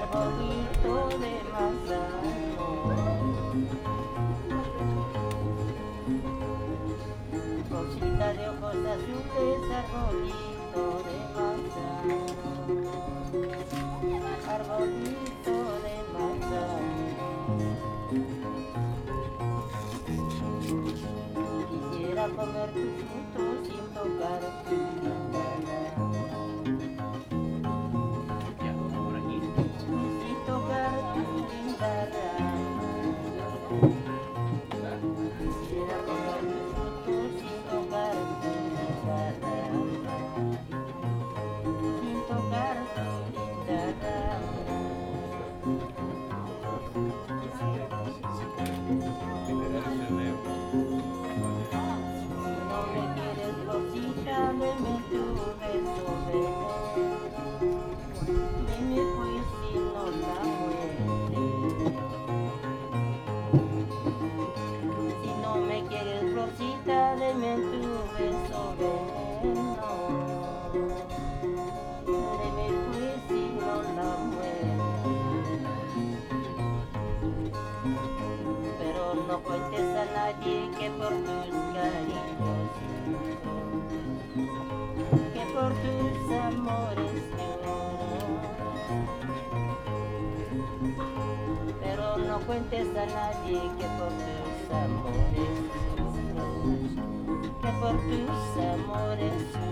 arbolito de manzana. Cuentes a nadie que por tus amores que por tus amores